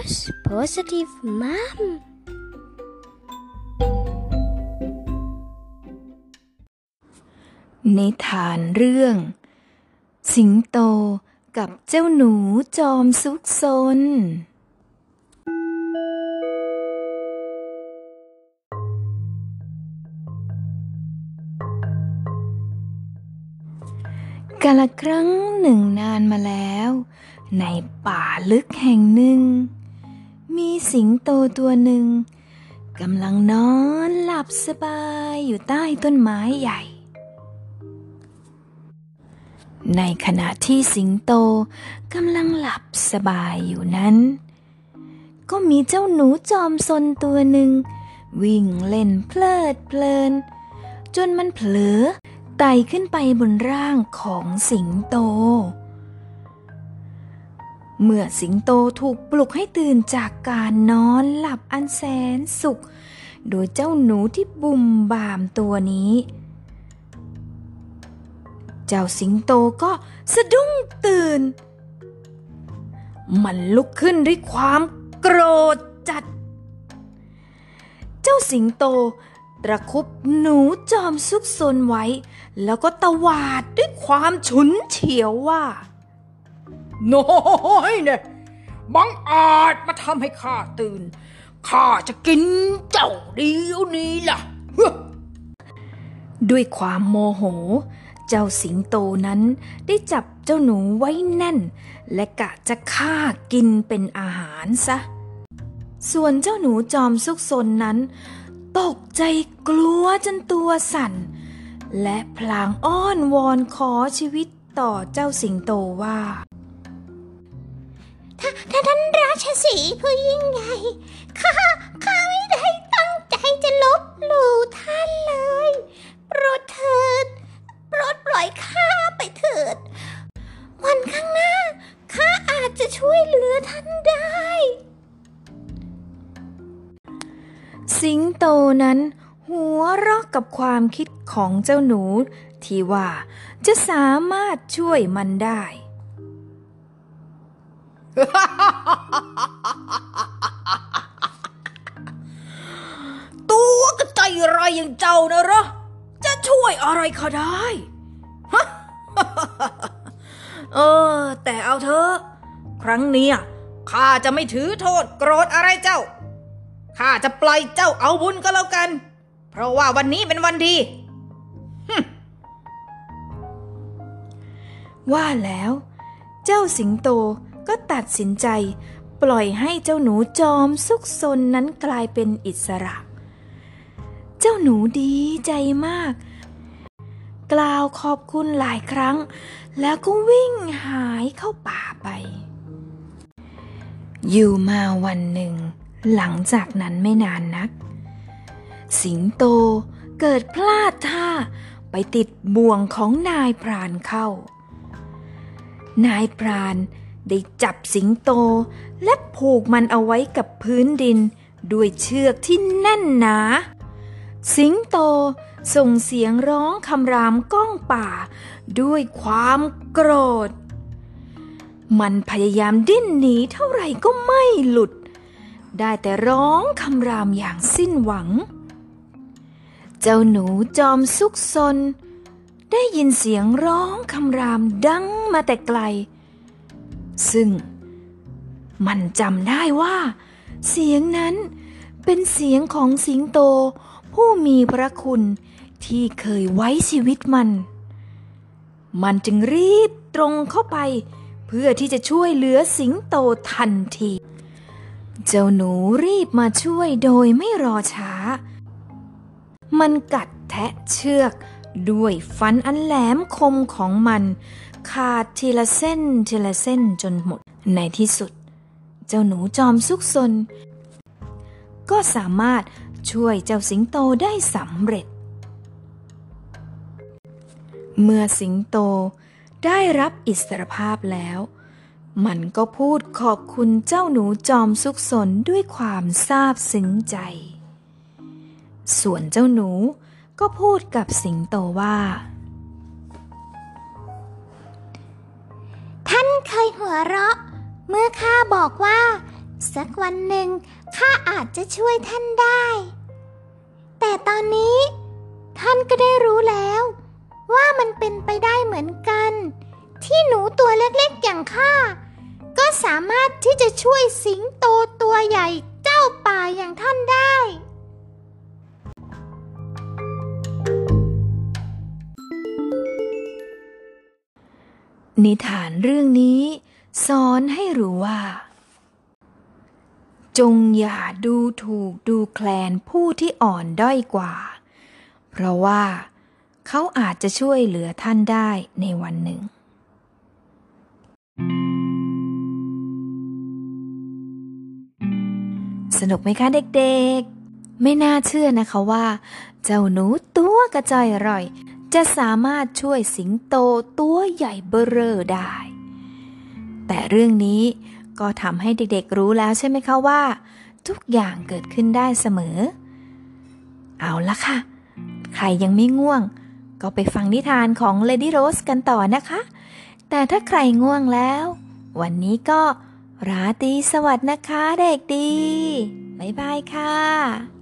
Boss Positive Mom นิทานเรื่อง สิงโตกับเจ้าหนูจอมซุกซนกาละครั้งหนึ่งนานมาแล้ว ในป่าลึกแห่งหนึ่ง มีสิงโตตัวหนึ่งกำลังนอนหลับสบายอยู่ใต้ต้นไม้ใหญ่ ในขณะที่สิงโตกำลังหลับสบายอยู่นั้น ก็มีเจ้าหนูจอมซนตัวหนึ่ง วิ่งเล่นเพลิดเพลิน จนมันเผลอไต่ขึ้นไปบนร่างของสิงโต เมื่อสิงโตถูกปลุกให้ตื่นจากการนอนหลับอันแสนสุข โดยเจ้าหนูที่บุ่มบามตัวนี้ เจ้าสิงโตก็สะดุ้งตื่น มันลุกขึ้นด้วยความโกรธจัด เจ้าสิงโตตะคุบหนูจอมซุกซนไว้ แล้วก็ตวาดด้วยความฉุนเฉียวว่า น้อยเนี่ยบังอาจมาทำให้ข้าตื่น ข้าจะกินเจ้าเดียวนี้ล่ะ ด้วยความโมโห เจ้าสิงโตนั้นได้จับเจ้าหนูไว้แน่น และกะจะฆ่ากินเป็นอาหารซะ ส่วนเจ้าหนูจอมซุกซนนั้น ตกใจกลัวจนตัวสั่น และพลางอ้อนวอนขอชีวิตต่อเจ้าสิงโตว่า ถ้าถ้าท่านราชสีผู้ยิ่งใหญ่ ข้า ข้าไม่ได้ตั้งใจจะลบหลู่ท่านเลย โปรดเถิด โปรดปล่อยข้าไปเถิด วันข้างหน้า ข้าอาจจะช่วยเหลือท่านได้ สิงโตนั้น หัวเราะกับความคิดของเจ้าหนู ที่ว่าจะสามารถช่วยมันได้ ตัวก็ใจร้ายอย่างเจ้านะหรอจะช่วยอะไรข้าได้เออ แต่เอาเถอะ ครั้งเนี้ยข้าจะไม่ถือโทษโกรธอะไรเจ้าข้าจะปล่อยเจ้าเอาบุญก็แล้วกัน เพราะว่าวันนี้เป็นวันดีว่าแล้ว เจ้าสิงโต ก็ตัดสินใจ ปล่อยให้เจ้าหนูจอมซุกซนนั้นกลายเป็นอิสระ เจ้าหนูดีใจมาก กล่าวขอบคุณหลายครั้ง แล้วก็วิ่งหายเข้าป่าไป อยู่มาวันหนึ่ง หลังจากนั้นไม่นานนัก สิงโตเกิดพลาดท่าไปติดบ่วงของนายพรานเข้า นายพราน ได้จับสิงโต และผูกมันเอาไว้กับพื้นดิน ด้วยเชือกที่แน่นหนา สิงโตส่งเสียงร้องคำรามก้องป่า ด้วยความโกรธ มันพยายามดิ้นหนีเท่าไหร่ก็ไม่หลุด ได้แต่ร้องคำรามอย่างสิ้นหวัง เจ้าหนูจอมซุกซนได้ยินเสียงร้องคำรามดังมาแต่ไกล ซึ่ง มันจำได้ว่า เสียงนั้นเป็นเสียงของสิงโต ผู้มีพระคุณที่เคยไว้ชีวิตมัน มันจึงรีบตรงเข้าไป เพื่อที่จะช่วยเหลือสิงโตทันที เจ้าหนูรีบมาช่วยโดยไม่รอช้า มันกัดแทะเชือกด้วยฟันอันแหลมคมของมัน ขาดทีละเส้นทีละเส้นจนหมดในที่สุด เจ้าหนูจอมซุกซน ก็สามารถช่วยเจ้าสิงโตได้สำเร็จ เมื่อสิงโตได้รับอิสรภาพแล้ว มันก็พูดขอบคุณเจ้าหนูจอมซุกซนด้วยความซาบซึ้งใจ ส่วนเจ้าหนูก็พูดกับสิงโตว่า เคยหัวเราะ เมื่อข้าบอกว่า สักวันหนึ่งข้าอาจจะช่วยท่านได้ แต่ตอนนี้ ท่านก็ได้รู้แล้ว ว่ามันเป็นไปได้เหมือนกัน ที่หนูตัวเล็กๆอย่างข้าก็สามารถที่จะช่วยสิงโตตัวใหญ่เจ้าป่าอย่างท่านได้ นิทานเรื่องนี้สอนให้รู้ว่า จงอย่าดูถูกดูแคลนผู้ที่อ่อนด้อยกว่า เพราะว่าเขาอาจจะช่วยเหลือท่านได้ในวันหนึ่ง สนุกไหมคะเด็กๆ ไม่น่าเชื่อนะคะว่า เจ้าหนูตัวกระจอยร่อย จะสามารถช่วยสิงโตตัวใหญ่เบ้อเร่อได้ แต่เรื่องนี้ก็ทำให้เด็กๆรู้แล้วใช่ไหมคะว่า ทุกอย่างเกิดขึ้นได้เสมอ เอาละค่ะ ใครยังไม่ง่วง ก็ไปฟังนิทานของ Lady Rose กันต่อนะคะ แต่ถ้าใครง่วงแล้ว วันนี้ก็ราตรีสวัสดิ์นะคะเด็กดี บ๊ายบายค่ะ